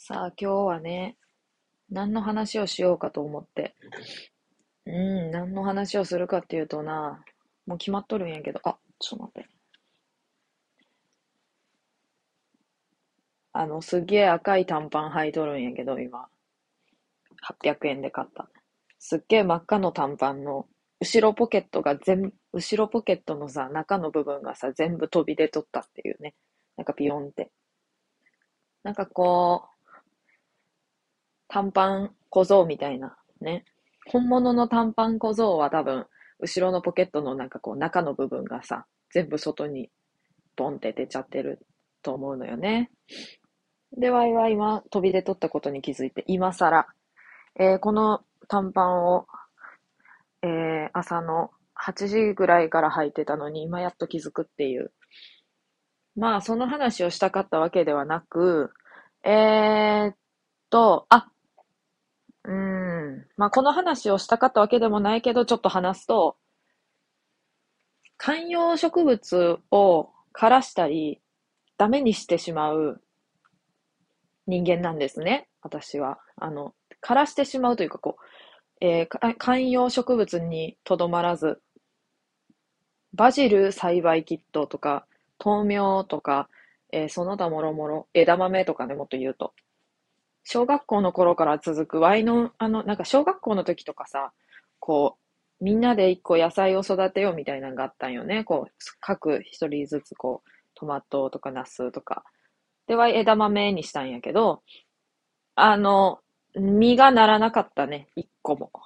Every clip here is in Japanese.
さあ、今日はね、何の話をしようかと思って。うん、何の話をするかっていうとな、もう決まっとるんやけど、あ、ちょっと待って。あの、すげえ赤い短パン履いとるんやけど、今。800円で買った。すっげえ真っ赤の短パンの、後ろポケットが全、後ろポケットのさ、中の部分がさ、全部飛び出とったっていうね。なんかピヨンって。なんかこう、短パン小僧みたいなね。本物の短パン小僧は多分、後ろのポケットのなんかこう中の部分がさ、全部外にボンって出ちゃってると思うのよね。で、ワイは今飛び出とったことに気づいて、今更、えー、この短パンを、えー、朝の8時ぐらいから履いてたのに、今やっと気づくっていう。まあ、その話をしたかったわけではなく、えー、っと、あ、うん。まあ、この話をしたかったわけでもないけど、ちょっと話すと、観葉植物を枯らしたり、ダメにしてしまう人間なんですね。私は。あの、枯らしてしまうというか、こう、えー、観葉植物にとどまらず、バジル栽培キットとか、豆苗とか、えー、その他もろもろ、枝豆とかね、もっと言うと。小学校の頃から続くワイの、あの、なんか小学校の時とかさ、こう、みんなで一個野菜を育てようみたいなのがあったんよね。こう、各一人ずつこう、トマトとかナスとか。で、ワイ枝豆にしたんやけど、あの、実がならなかったね、一個も。っ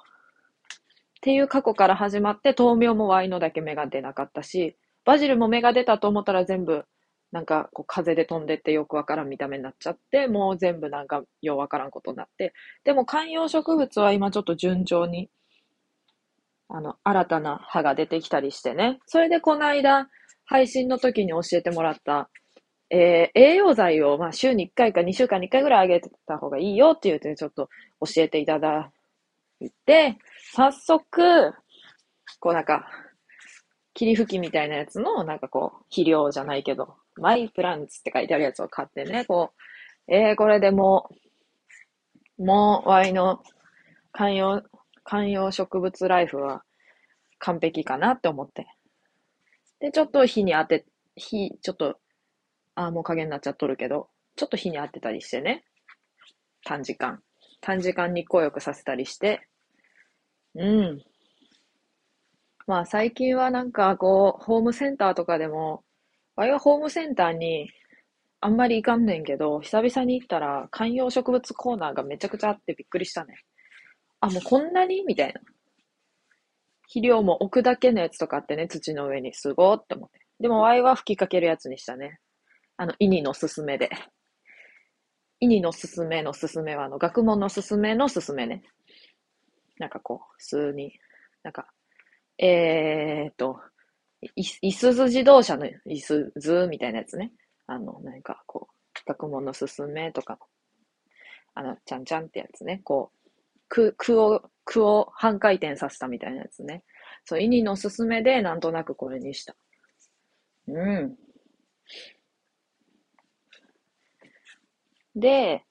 ていう過去から始まって、豆苗もワイのだけ芽が出なかったし、バジルも芽が出たと思ったら全部なんかこう風で飛んでってよくわからん見た目になっちゃって、もう全部なんかようわからんことになって。でも観葉植物は今ちょっと順調に、あの、新たな葉が出てきたりしてね。それでこの間、配信の時に教えてもらった、えー、栄養剤を、まあ、週に1回か2週間に1回ぐらいあげた方がいいよって言って、ちょっと教えていただいて、早速、こうなんか、霧吹きみたいなやつの、なんかこう、肥料じゃないけど、マイプランツって書いてあるやつを買ってね、こう、えー、これでもう、もう、ワイの観葉、観葉植物ライフは完璧かなって思って。で、ちょっと火に当て、火、ちょっと、あ、もう影になっちゃっとるけど、ちょっと火に当てたりしてね。短時間。短時間日光浴させたりして。うん。まあ最近はなんかこう、ホームセンターとかでも、わいはホームセンターにあんまり行かんねんけど、久々に行ったら観葉植物コーナーがめちゃくちゃあってびっくりしたね。あ、もうこんなに？みたいな。肥料も置くだけのやつとかあってね、土の上に。すごーって思って。でも、ワイは吹きかけるやつにしたね。あの、イニのすすめで。イニのすすめのすすめは、あの、学問のすすめのすすめね。なんかこう、普通に、なんか、えーっと、い、いすず自動車のいすずみたいなやつね。あの、なんかこう、学問のすすめとか、あの、ちゃんちゃんってやつね。こう、く、くを、くを半回転させたみたいなやつね。そう、イニのすすめでなんとなくこれにした。うん。で、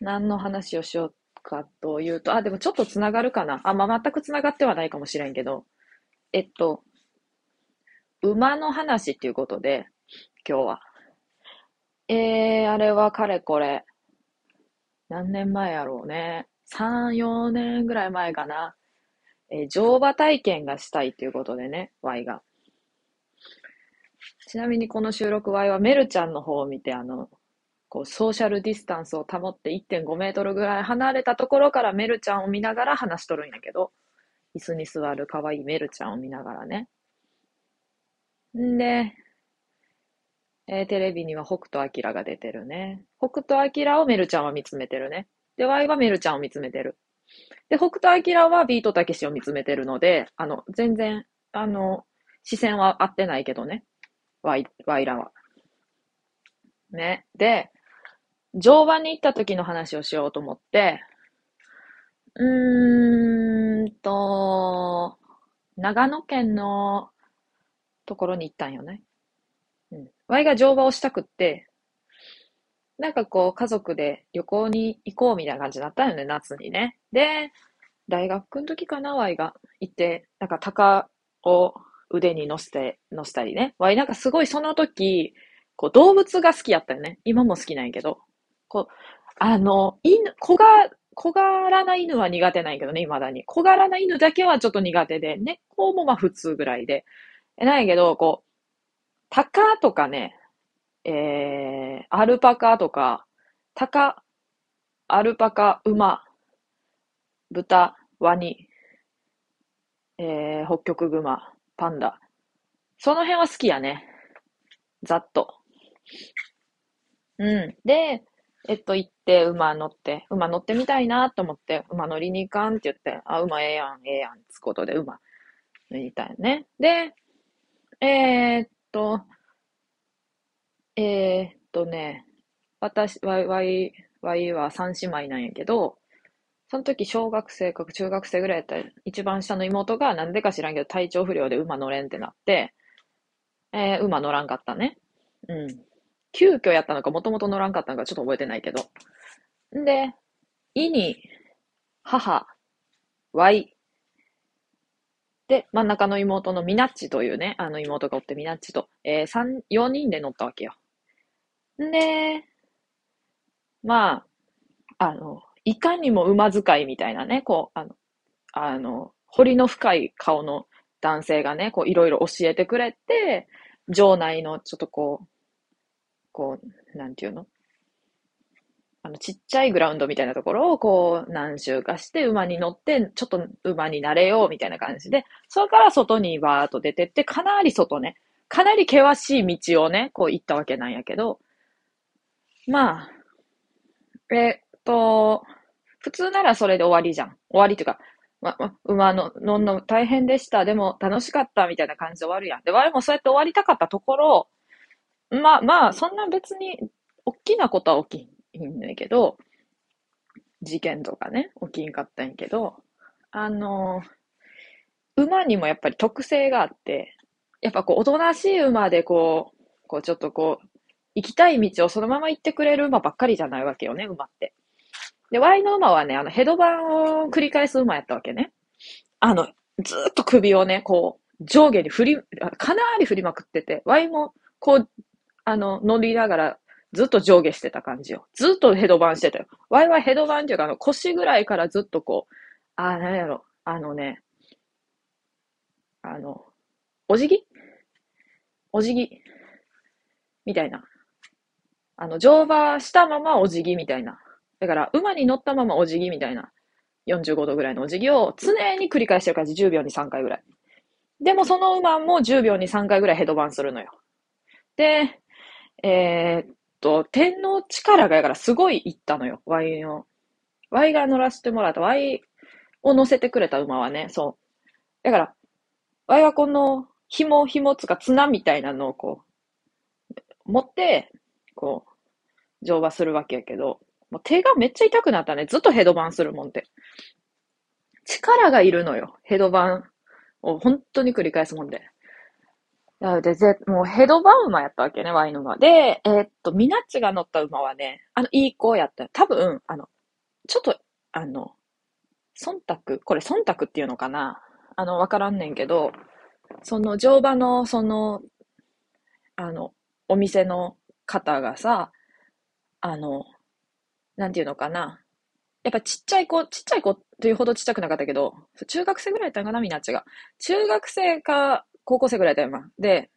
何の話をしようかというと、あ、でもちょっとつながるかな。あ、まあ、全くつながってはないかもしれんけど、えっと、馬の話っていうことで、今日は。えー、あれはかれこれ、何年前やろうね。3、4年ぐらい前かな。えー、乗馬体験がしたいっていうことでね、Y が。ちなみにこの収録 Y はメルちゃんの方を見て、あの、こう、ソーシャルディスタンスを保って1.5メートルぐらい離れたところからメルちゃんを見ながら話しとるんやけど、椅子に座る可愛いメルちゃんを見ながらね。んで、えー、テレビには北斗晶が出てるね。北斗晶をメルちゃんは見つめてるね。で、ワイはメルちゃんを見つめてる。で、北斗晶はビートたけしを見つめてるので、あの、全然、あの、視線は合ってないけどね。ワイ、ワイらは。ね。で、乗馬に行った時の話をしようと思って、うーんと、長野県のところに行ったんよね。うん。ワイが乗馬をしたくって、なんかこう、家族で旅行に行こうみたいな感じになったよね、夏にね。で、大学の時かな、ワイが行って、なんか鷹を腕に乗せて、乗せたりね。ワイなんかすごいその時、こう動物が好きやったよね。今も好きなんやけど。こう、あの、犬、小が、小柄な犬は苦手なんやけどね、未だに。小柄な犬だけはちょっと苦手で、猫もまあ普通ぐらいで。えなんやけど、こう、鷹とかね、えー、アルパカとか、鷹、アルパカ、馬、豚、ワニ、えー、北極熊、パンダ。その辺は好きやね。ざっと。うん。で、えっと、行って、馬乗って、馬乗ってみたいなと思って、馬乗りに行かんって言って、あ、馬ええやん、ええやん、つことで馬乗りたいね。で、えー、っと、えー、っとね、私、わい、わい、わいは三姉妹なんやけど、その時小学生か中学生ぐらいやったら、一番下の妹がなんでか知らんけど体調不良で馬乗れんってなって、えー、馬乗らんかったね。うん。急遽やったのか、もともと乗らんかったのか、ちょっと覚えてないけど。んで、いに、母、わい。で、真ん中の妹のみなっちというね、あの妹がおってみなっちと、えー、三、四人で乗ったわけよ。んで、まあ、あの、いかにも馬使いみたいなね、こう、あの、あの、彫りの深い顔の男性がね、こう、いろいろ教えてくれて、場内のちょっとこう、こう、なんていうの？あの、ちっちゃいグラウンドみたいなところをこう何周かして馬に乗って、ちょっと馬になれようみたいな感じで、それから外にバーっと出てって、かなり外ね、かなり険しい道をね、こう行ったわけなんやけど、まあ、えっと、普通ならそれで終わりじゃん。終わりっていうか、ま、ま、馬の、乗んの大変でした。でも楽しかったみたいな感じで終わるやん。で、我もそうやって終わりたかったところ、まあまあ、そんな別に、大きなことは起きいいんねんけど、事件とかね、起きんかったんやけど、あの、馬にもやっぱり特性があって、やっぱこう、おとなしい馬でこう、こうちょっとこう、行きたい道をそのまま行ってくれる馬ばっかりじゃないわけよね、馬って。で、ワイの馬はね、あの、ヘドバンを繰り返す馬やったわけね。あの、ずっと首をね、こう、上下に振り、かなり振りまくってて、ワイも、こう、あの、乗りながら、ずっと上下してた感じよ。ずっとヘドバンしてたよ。ワイはヘドバンっていうか、あの、腰ぐらいからずっとこう、あ、なんやろ、あのね、あの、お辞儀？お辞儀？みたいな。あの、乗馬したままお辞儀みたいな。だから、馬に乗ったままお辞儀みたいな。45度ぐらいのお辞儀を常に繰り返してる感じ。10秒に3回ぐらい。でもその馬も10秒に3回ぐらいヘドバンするのよ。で、えー、と、天の力がやからすごい行ったのよ。ワイの。ワイが乗らせてもらった。ワイを乗せてくれた馬はね、そう。だから、ワイはこの紐、紐つか綱みたいなのをこう、持って、こう、乗馬するわけやけど、もう手がめっちゃ痛くなったね。ずっとヘドバンするもんって。力がいるのよ。ヘドバンを本当に繰り返すもんで。なので、ぜ、もうヘドバ馬やったわけね、ワイの馬。で、えー、っと、ミナッチが乗った馬はね、あの、いい子やった。多分、あの、ちょっと、あの、忖度これ忖度っていうのかな？あの、わからんねんけど、その乗馬の、その、あの、お店の方がさ、あの、なんていうのかな？やっぱちっちゃい子、ちっちゃい子というほどちっちゃくなかったけど、中学生ぐらいやったんかな、みなっちが。中学生か高校生ぐらいだよ、今。で、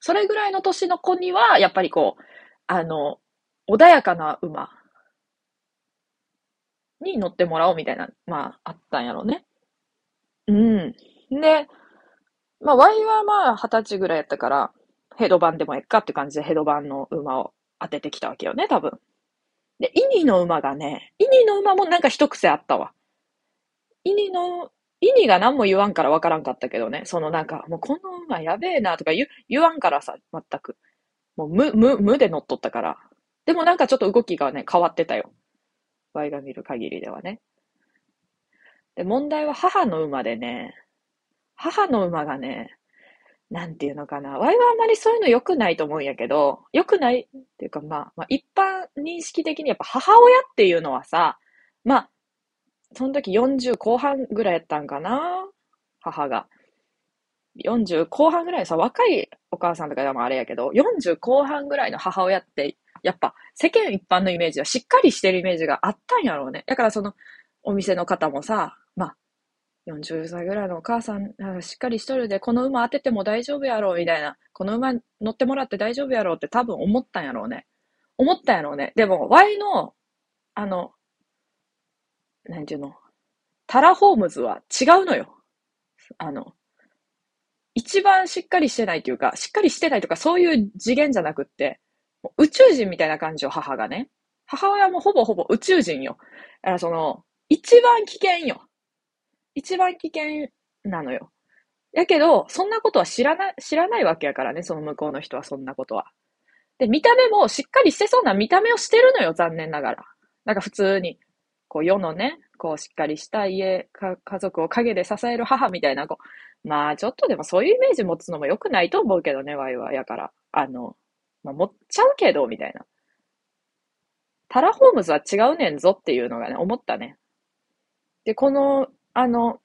それぐらいの年の子には、やっぱりこう、あの、穏やかな馬に乗ってもらおうみたいな、まあ、あったんやろうね。うん。で、まあ、ワイはまあ、二十歳ぐらいやったから、ヘドバンでもえっかって感じでヘドバンの馬を当ててきたわけよね、多分。で、イニの馬がね、イニの馬もなんか一癖あったわ。イニの意味が何も言わんからわからんかったけどね。そのなんか、もうこの馬やべえなとか言言わんからさ、全く。もう無、無、無で乗っとったから。でもなんかちょっと動きがね、変わってたよ。ワイが見る限りではね。で、問題は母の馬でね、母の馬がね、なんていうのかな。ワイはあまりそういうの良くないと思うんやけど、良くないっていうか、まあ、まあ、一般認識的にやっぱ母親っていうのはさ、まあ、その時40後半ぐらいやったんかな？母が。40後半ぐらいさ、若いお母さんとかでもあれやけど、40後半ぐらいの母親って、やっぱ世間一般のイメージはしっかりしてるイメージがあったんやろうね。だからそのお店の方もさ、まあ、40歳ぐらいのお母さん、しっかりしとるで、この馬当てても大丈夫やろう、みたいな。この馬乗ってもらって大丈夫やろうって多分思ったんやろうね。思ったんやろうね。でも、Y の、あの、なんていうの、タラホームズは違うのよ。あの、一番しっかりしてないというか、しっかりしてないとか、そういう次元じゃなくって、宇宙人みたいな感じよ、母がね。母親もほぼほぼ宇宙人よ。だからその、一番危険よ。一番危険なのよ。やけど、そんなことは知らない、知らないわけやからね、その向こうの人はそんなことは。で、見た目もしっかりしてそうな見た目をしてるのよ、残念ながら。なんか普通に、こう世のね、こうしっかりした家、か家族を陰で支える母みたいな、こう、まあちょっとでもそういうイメージ持つのも良くないと思うけどね、ワイは。やから、あの、まあ、持っちゃうけど、みたいな。タラホームズは違うねんぞっていうのがね、思ったね。で、このあの、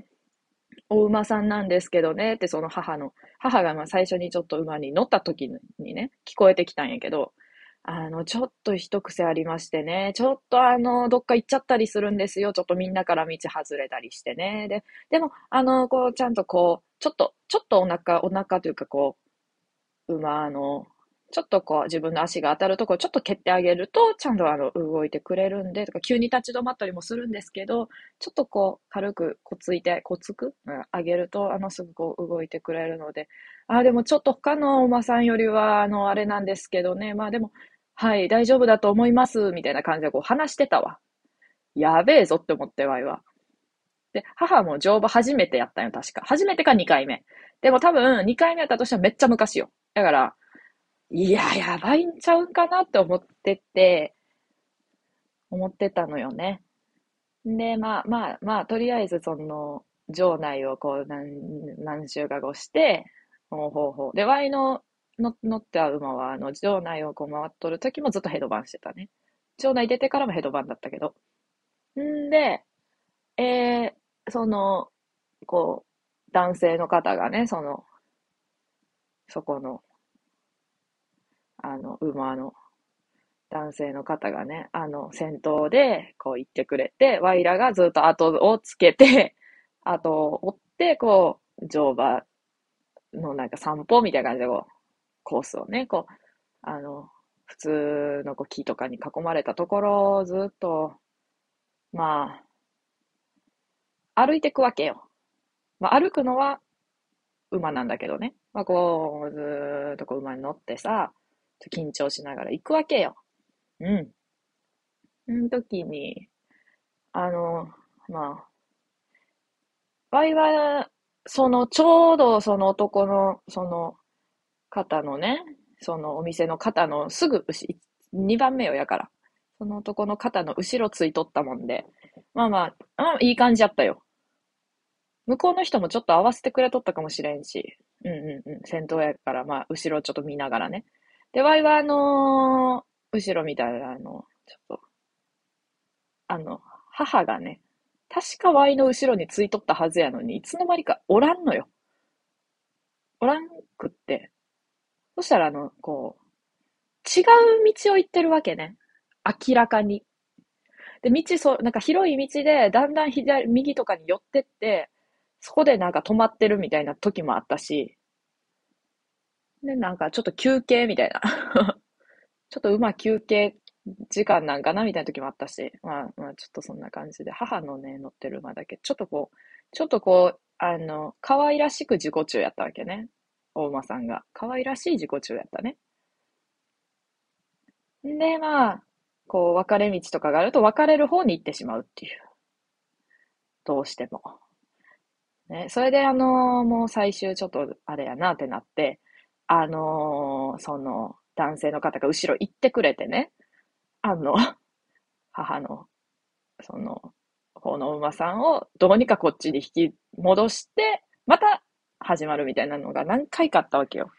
お馬さんなんですけどねって、その母の、母がまあ最初にちょっと馬に乗った時にね、聞こえてきたんやけど、あの、ちょっと一癖ありましてね、ちょっとあの、どっか行っちゃったりするんですよ。ちょっとみんなから道外れたりしてね。で、でも、あの、こう、ちゃんとこう、ちょっと、ちょっとお腹、お腹というかこう、馬のちょっとこう自分の足が当たるところちょっと蹴ってあげると、ちゃんとあの動いてくれるんで、とか急に立ち止まったりもするんですけど、ちょっとこう軽くこついて、こつく、うん、あげると、あのすぐこう動いてくれるので、あ、でもちょっと他のお馬さんよりは、あの、あれなんですけどね、まあでも、はい、大丈夫だと思います、みたいな感じでこう話してたわ。やべえぞって思ってわいは。で、母も乗馬初めてやったんよ、確か。初めてか2回目。でも多分2回目やったとしてはめっちゃ昔よ。だから、いや、やばいんちゃうかなって思ってて、思ってたのよね。で、まあまあまあ、とりあえずその、場内をこう何、何週か後して、ほうほうほう。で、ワイの乗ってた馬は、あの、場内をこう回っとる時もずっとヘドバンしてたね。場内出てからもヘドバンだったけど。んで、えー、その、こう、男性の方がね、その、そこの、あの、馬の男性の方がね、あの、先頭で、こう言ってくれて、ワイラがずっと後をつけて、後を追って、こう、乗馬のなんか散歩みたいな感じで、こう、コースをね、こう、あの、普通のこう木とかに囲まれたところをずっと、まあ、歩いていくわけよ。まあ、歩くのは馬なんだけどね。まあ、こう、ずーっとこう馬に乗ってさ、緊張しながら行くわけよ。うん。その時に、あの、まあ、場合は、その、ちょうどその男の、その方のね、そのお店の方のすぐ牛、2番目よやから。その男の肩の後ろついとったもんで、まあまあ、まあ、いい感じやったよ。向こうの人もちょっと合わせてくれとったかもしれんし、うんうんうん、先頭やから、まあ、後ろちょっと見ながらね。で、ワイはあのー、後ろみたいな、あの、ちょっと、あの、母がね、確かワイの後ろについとったはずやのに、いつの間にかおらんのよ。おらんくって。そしたら、あの、こう、違う道を行ってるわけね。明らかに。で、道、そう、なんか広い道で、だんだん左、右とかに寄ってって、そこでなんか止まってるみたいな時もあったし、で、なんかちょっと休憩みたいな ちょっと馬休憩時間なんかなみたいな時もあったし、まあ、まあ、ちょっとそんな感じで、母のね、乗ってる馬だけ、ちょっとこう、ちょっとこう、あの、可愛らしく自己中やったわけね。大馬さんが。可愛らしい自己中やったね。で、まあ、こう、分かれ道とかがあると分かれる方に行ってしまうっていう。どうしても。ね、それであのー、もう最終ちょっとあれやなってなって、あのー、その、男性の方が後ろ行ってくれてね、あの、母の、その、方の馬さんをどうにかこっちに引き戻して、また始まるみたいなのが何回かあったわけよ。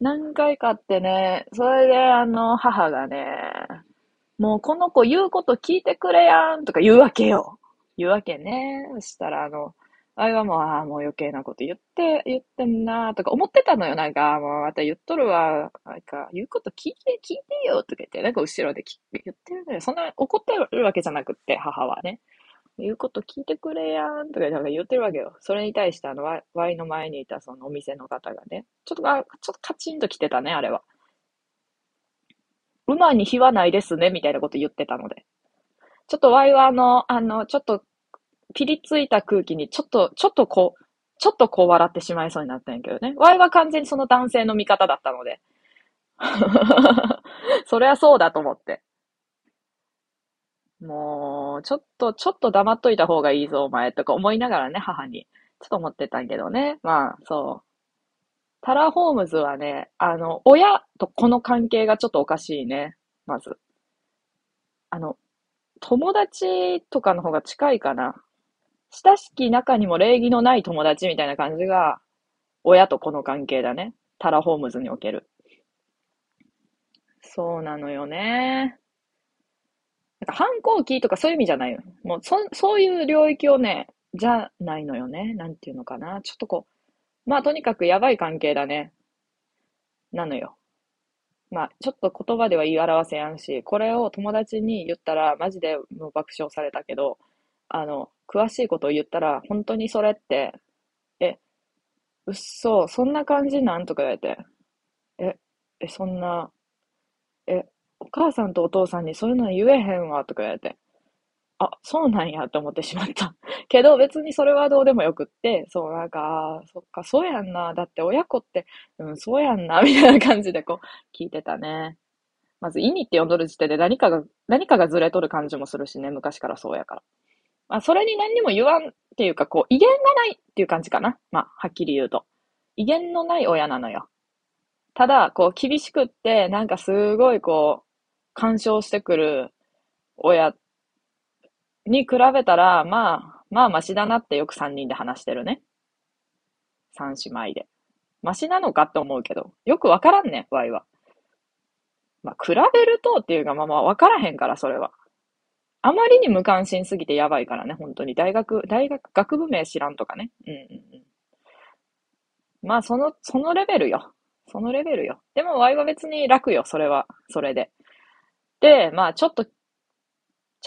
何回かあってね、それであの、母がね、もうこの子言うこと聞いてくれやんとか言うわけよ。言うわけね。そしたらあの、あれはもう、ああ、もう余計なこと言って、言ってんなとか思ってたのよ。なんか、もうまた言っとるわ。なんか、言うこと聞いて、聞いてよとか言って、なんか後ろで言ってるのよ。そんな怒ってるわけじゃなくって、母はね。言うこと聞いてくれやんとか言ってるわけよ。それに対してあの、ワイの前にいたそのお店の方がね、ちょっと、ちょっとカチンと来てたね、あれは。馬に火はないですね、みたいなこと言ってたので。ちょっとワイはあの、あの、ちょっと、ピリついた空気に、ちょっと、ちょっとこう、ちょっとこう笑ってしまいそうになったんやけどね。ワイは完全にその男性の味方だったので。そりゃそうだと思って。もう、ちょっと、ちょっと黙っといた方がいいぞ、お前、とか思いながらね、母に。ちょっと思ってたんけどね。まあ、そう。タラ・ホームズはね、あの、親と子の関係がちょっとおかしいね。まず。あの、友達とかの方が近いかな。親しき中にも礼儀のない友達みたいな感じが、親と子の関係だね。タラ・ホームズにおける。そうなのよね。反抗期とかそういう意味じゃないよ。もうそ、そういう領域をね、じゃないのよね。なんていうのかな。ちょっとこう、まあとにかくやばい関係だね。なのよ。まあ、ちょっと言葉では言い表せやんし、これを友達に言ったらマジでもう爆笑されたけど、あの、詳しいことを言ったら、本当にそれって、え、うっそ、そんな感じなん？とか言われて、え、え、そんな、母さんとお父さんにそういうのは言えへんわ、とか言われて。あ、そうなんやって思ってしまった。けど別にそれはどうでもよくって、そうなんか、そっか、そうやんな。だって親子って、うん、そうやんな、みたいな感じでこう、聞いてたね。まず、意味って呼んどる時点で何かが、何かがずれとる感じもするしね、昔からそうやから。まあ、それに何にも言わんっていうか、こう、威厳がないっていう感じかな。まあ、はっきり言うと。威厳のない親なのよ。ただ、こう、厳しくって、なんかすごいこう、干渉してくる親に比べたら、まあ、まあマシだなってよく三人で話してるね。三姉妹で。マシなのかって思うけど、よくわからんね、ワイは。まあ、比べるとっていうか、まあまあわからへんから、それは。あまりに無関心すぎてやばいからね、本当に。大学、大学、学部名知らんとかね。うんうんうん。まあ、その、そのレベルよ。そのレベルよ。でも、ワイは別に楽よ、それは。それで。で、まあちょっと、ち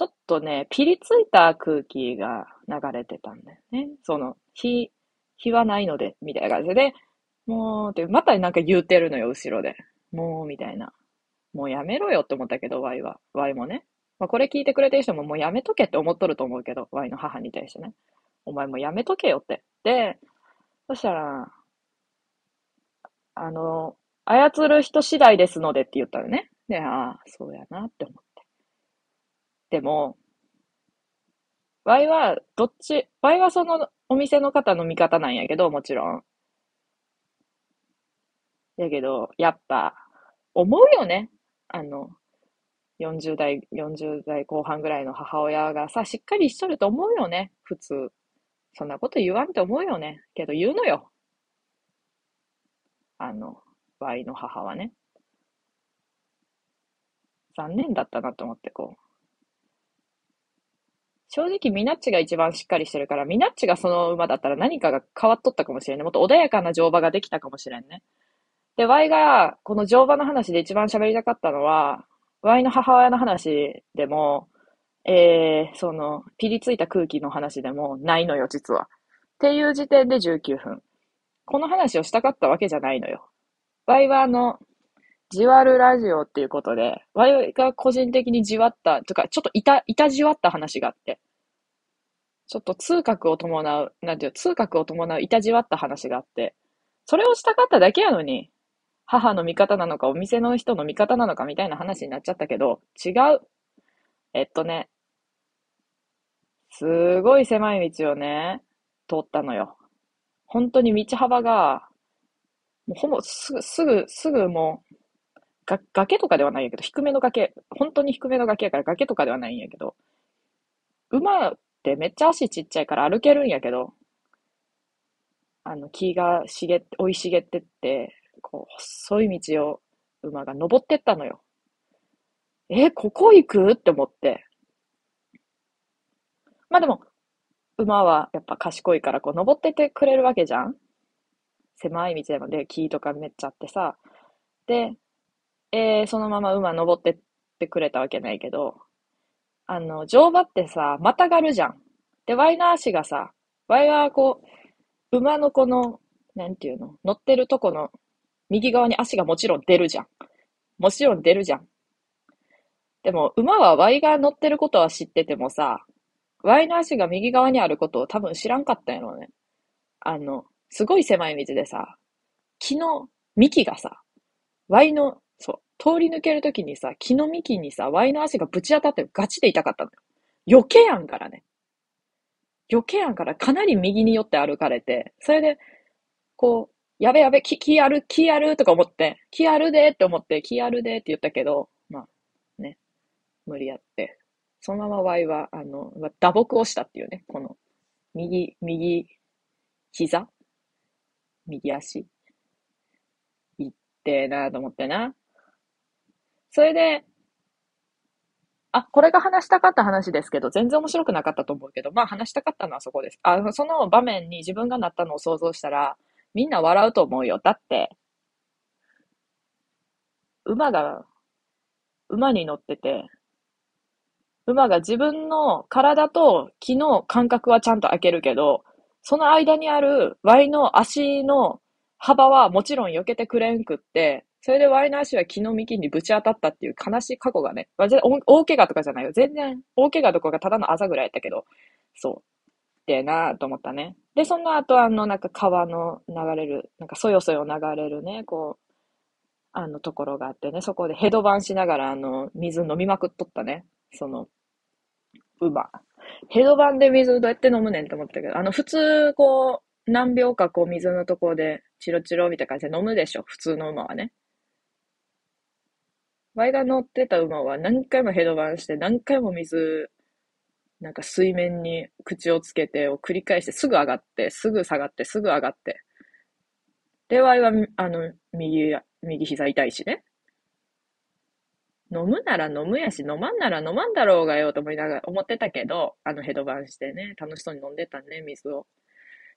ょっとね、ピリついた空気が流れてたんだよね。その、火、火はないので、みたいな感じで、もう、で、またなんか言うてるのよ、後ろで。もう、みたいな。もうやめろよって思ったけど、ワイは。ワイもね。まあ、これ聞いてくれてる人ももうやめとけって思っとると思うけど、ワイの母に対してね。お前もやめとけよって。で、そしたら、あの、操る人次第ですのでって言ったのね。で、ああ、そうやなって思って。でも、ワイは、どっち、ワイはそのお店の方の味方なんやけど、もちろん。やけど、やっぱ、思うよね。あの、40代、40代後半ぐらいの母親がさ、しっかりしとると思うよね。普通。そんなこと言わんって思うよね。けど言うのよ。あの、ワイの母はね。残念だったなと思って、こう。正直、ミナッチが一番しっかりしてるから、ミナッチがその馬だったら何かが変わっとったかもしれんね。もっと穏やかな乗馬ができたかもしれんね。で、Y が、この乗馬の話で一番喋りたかったのは、Y の母親の話でも、えー、その、ピリついた空気の話でもないのよ、実は。っていう時点で19分。この話をしたかったわけじゃないのよ。Y はあの、じわるラジオっていうことで、我々が個人的にじわった、とか、ちょっといた、いたじわった話があって、ちょっと通覚を伴う、なんていう、通覚を伴ういたじわった話があって、それをしたかっただけやのに、母の味方なのか、お店の人の味方なのかみたいな話になっちゃったけど、違う。えっとね、すごい狭い道をね、通ったのよ。本当に道幅が、もうほぼすぐ、すぐ、すぐもう、が、崖とかではないんやけど、低めの崖、本当に低めの崖やから崖とかではないんやけど、馬ってめっちゃ足ちっちゃいから歩けるんやけど、あの、木が茂って、生い茂ってって、こう、細い道を馬が登ってったのよ。え、ここ行く？って思って。まあでも、馬はやっぱ賢いから、こう、登っててくれるわけじゃん狭い道でもで、木とかめっちゃあってさ。で、えー、そのまま馬登ってってくれたわけないけど、あの、乗馬ってさ、またがるじゃん。で、ワイの足がさ、ワイはこう、馬のこの、なんていうの、乗ってるとこの右側に足がもちろん出るじゃん。もちろん出るじゃん。でも、馬は Y が乗ってることは知っててもさ、Y の足が右側にあることを多分知らんかったんやろうね。あの、すごい狭い道でさ、木の幹がさ、Y の、通り抜けるときにさ、木の幹にさ、Y の足がぶち当たってガチで痛かったのよ。余計やんからね。余計やんからかなり右に寄って歩かれて、それで、こう、やべやべ、木、木ある、木あるとか思って、木あるでって思って、木あるでって言ったけど、まあ、ね、無理やって。そのまま Y は、あの、打撲をしたっていうね、この、右、右、膝？右足？いってなと思ってな。それで、あ、これが話したかった話ですけど、全然面白くなかったと思うけど、まあ話したかったのはそこです。あ、その場面に自分がなったのを想像したら、みんな笑うと思うよ。だって、馬が、馬に乗ってて、馬が自分の体と木の感覚はちゃんと開けるけど、その間にある Y の足の幅はもちろん避けてくれんくって、それで Y の足は木の幹にぶち当たったっていう悲しい過去がね、大怪我とかじゃないよ。全然、大怪我とかがただのあざぐらいやったけど、そう。ってなと思ったね。で、その後、あの、なんか川の流れる、なんかそよそよ流れるね、こう、あのところがあってね、そこでヘドバンしながら、あの、水飲みまくっとったね。その、馬。ヘドバンで水どうやって飲むねんって思ったけど、あの、普通、こう、何秒かこう水のところで、チロチロみたいな感じで飲むでしょ。普通の馬はね。ワイが乗ってた馬は何回もヘドバンして、何回も水なんか水面に口をつけてを繰り返してすぐ上がって、すぐ下がって、すぐ上がって。で、ワイは、あの、右、右膝痛いしね。飲むなら飲むやし、飲まんなら飲まんだろうがよと思いながら、思ってたけど、あのヘドバンしてね、楽しそうに飲んでたね、水を。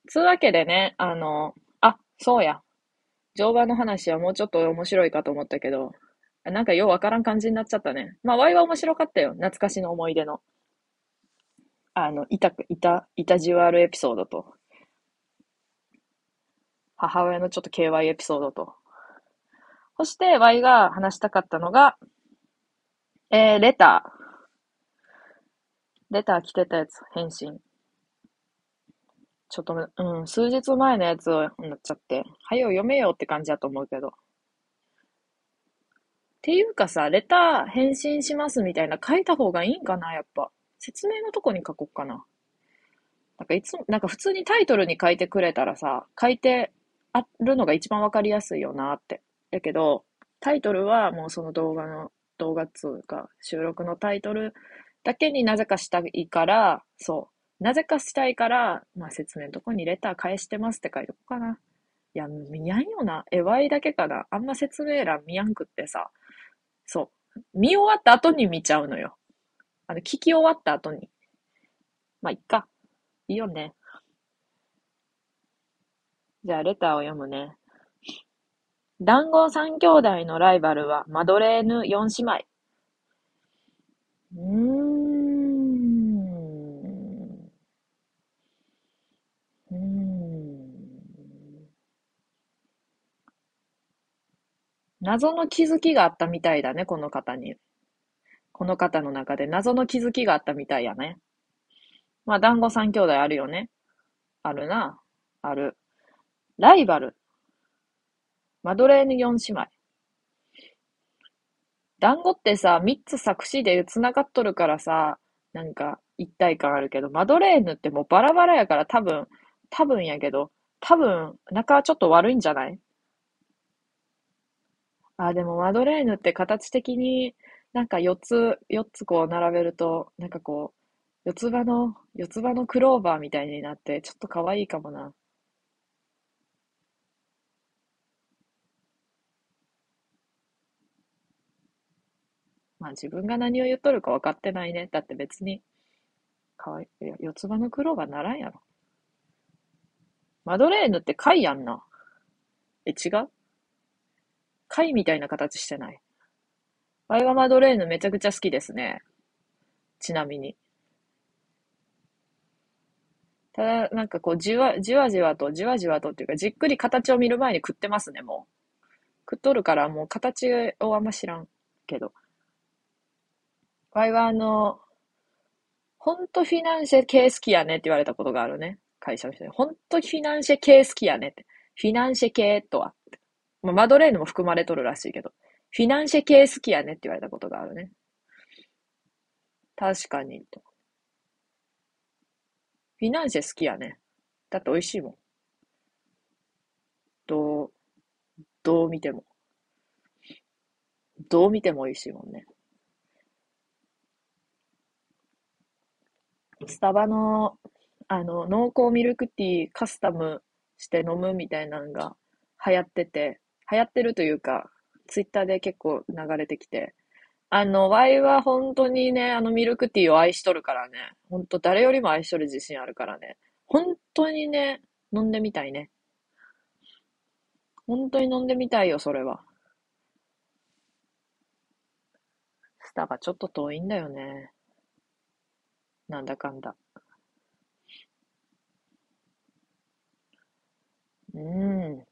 つうわけでね、あの、あ、そうや。乗馬の話はもうちょっと面白いかと思ったけど、なんかようわからん感じになっちゃったね。まあ、ワイは面白かったよ。懐かしの思い出の。あの、いた、いた、いたじわるエピソードと、母親のちょっと KY エピソードと、そして Y が話したかったのが、えー、レター。レター来てたやつ、返信。ちょっと、うん、数日前のやつをなっちゃって、はよ読めよって感じだと思うけど。っていうかさ、レター返信しますみたいな書いた方がいいんかな、やっぱ。説明のとこに書こうかな。なんかいつも、なんか普通にタイトルに書いてくれたらさ、書いてあるのが一番わかりやすいよなって。やけど、タイトルはもうその動画の、動画つうか、収録のタイトルだけになぜかしたいから、そう。なぜかしたいから、まあ説明のとこにレター返してますって書いとこうかな。いや、見やんよな。え、ワイだけかな。あんま説明欄見やんくってさ。そう。見終わった後に見ちゃうのよ。あの、聞き終わった後に。まあ、いっか。いいよね。じゃあ、レターを読むね。団子三兄弟のライバルはマドレーヌ四姉妹。うーん。うーん。謎の気づきがあったみたいだね、この方に。この方の中で謎の気づきがあったみたいやね。まあ、団子三兄弟あるよね。あるな。ある。ライバル。マドレーヌ四姉妹。団子ってさ、三つ作詞で繋がっとるからさ、なんか一体感あるけど、マドレーヌってもうバラバラやから多分、多分やけど、多分、仲ちょっと悪いんじゃない？あ、でもマドレーヌって形的になんか4つ、4つこう並べると、なんかこう、四つ葉の、四つ葉のクローバーみたいになって、ちょっと可愛いかもな。まあ自分が何を言っとるか分かってないね。だって別に、かわいいや、四つ葉のクローバーならんやろ。マドレーヌって貝やんな。え、違う？貝みたいな形してない？ワイはマドレーヌめちゃくちゃ好きですね。ちなみに。ただ、なんかこう、じわ、じわじわと、じわじわとっていうか、じっくり形を見る前に食ってますね、もう。食っとるから、もう形をあんま知らんけど。ワイはあの、ほんとフィナンシェ系好きやねって言われたことがあるね。会社の人に。ほんとフィナンシェ系好きやねって。フィナンシェ系とは。まあ、マドレーヌも含まれとるらしいけど。フィナンシェ系好きやねって言われたことがあるね。確かに。フィナンシェ好きやね。だって美味しいもん。どう、どう見ても。どう見ても美味しいもんね。スタバの、あの、濃厚ミルクティーカスタムして飲むみたいなのが流行ってて、流行ってるというか、ツイッターで結構流れてきて、あの、ワイは本当にね、あのミルクティーを愛しとるからね。本当誰よりも愛しとる自信あるからね。本当にね、飲んでみたいね。本当に飲んでみたいよ、それは。スタバちょっと遠いんだよね。なんだかんだ。うー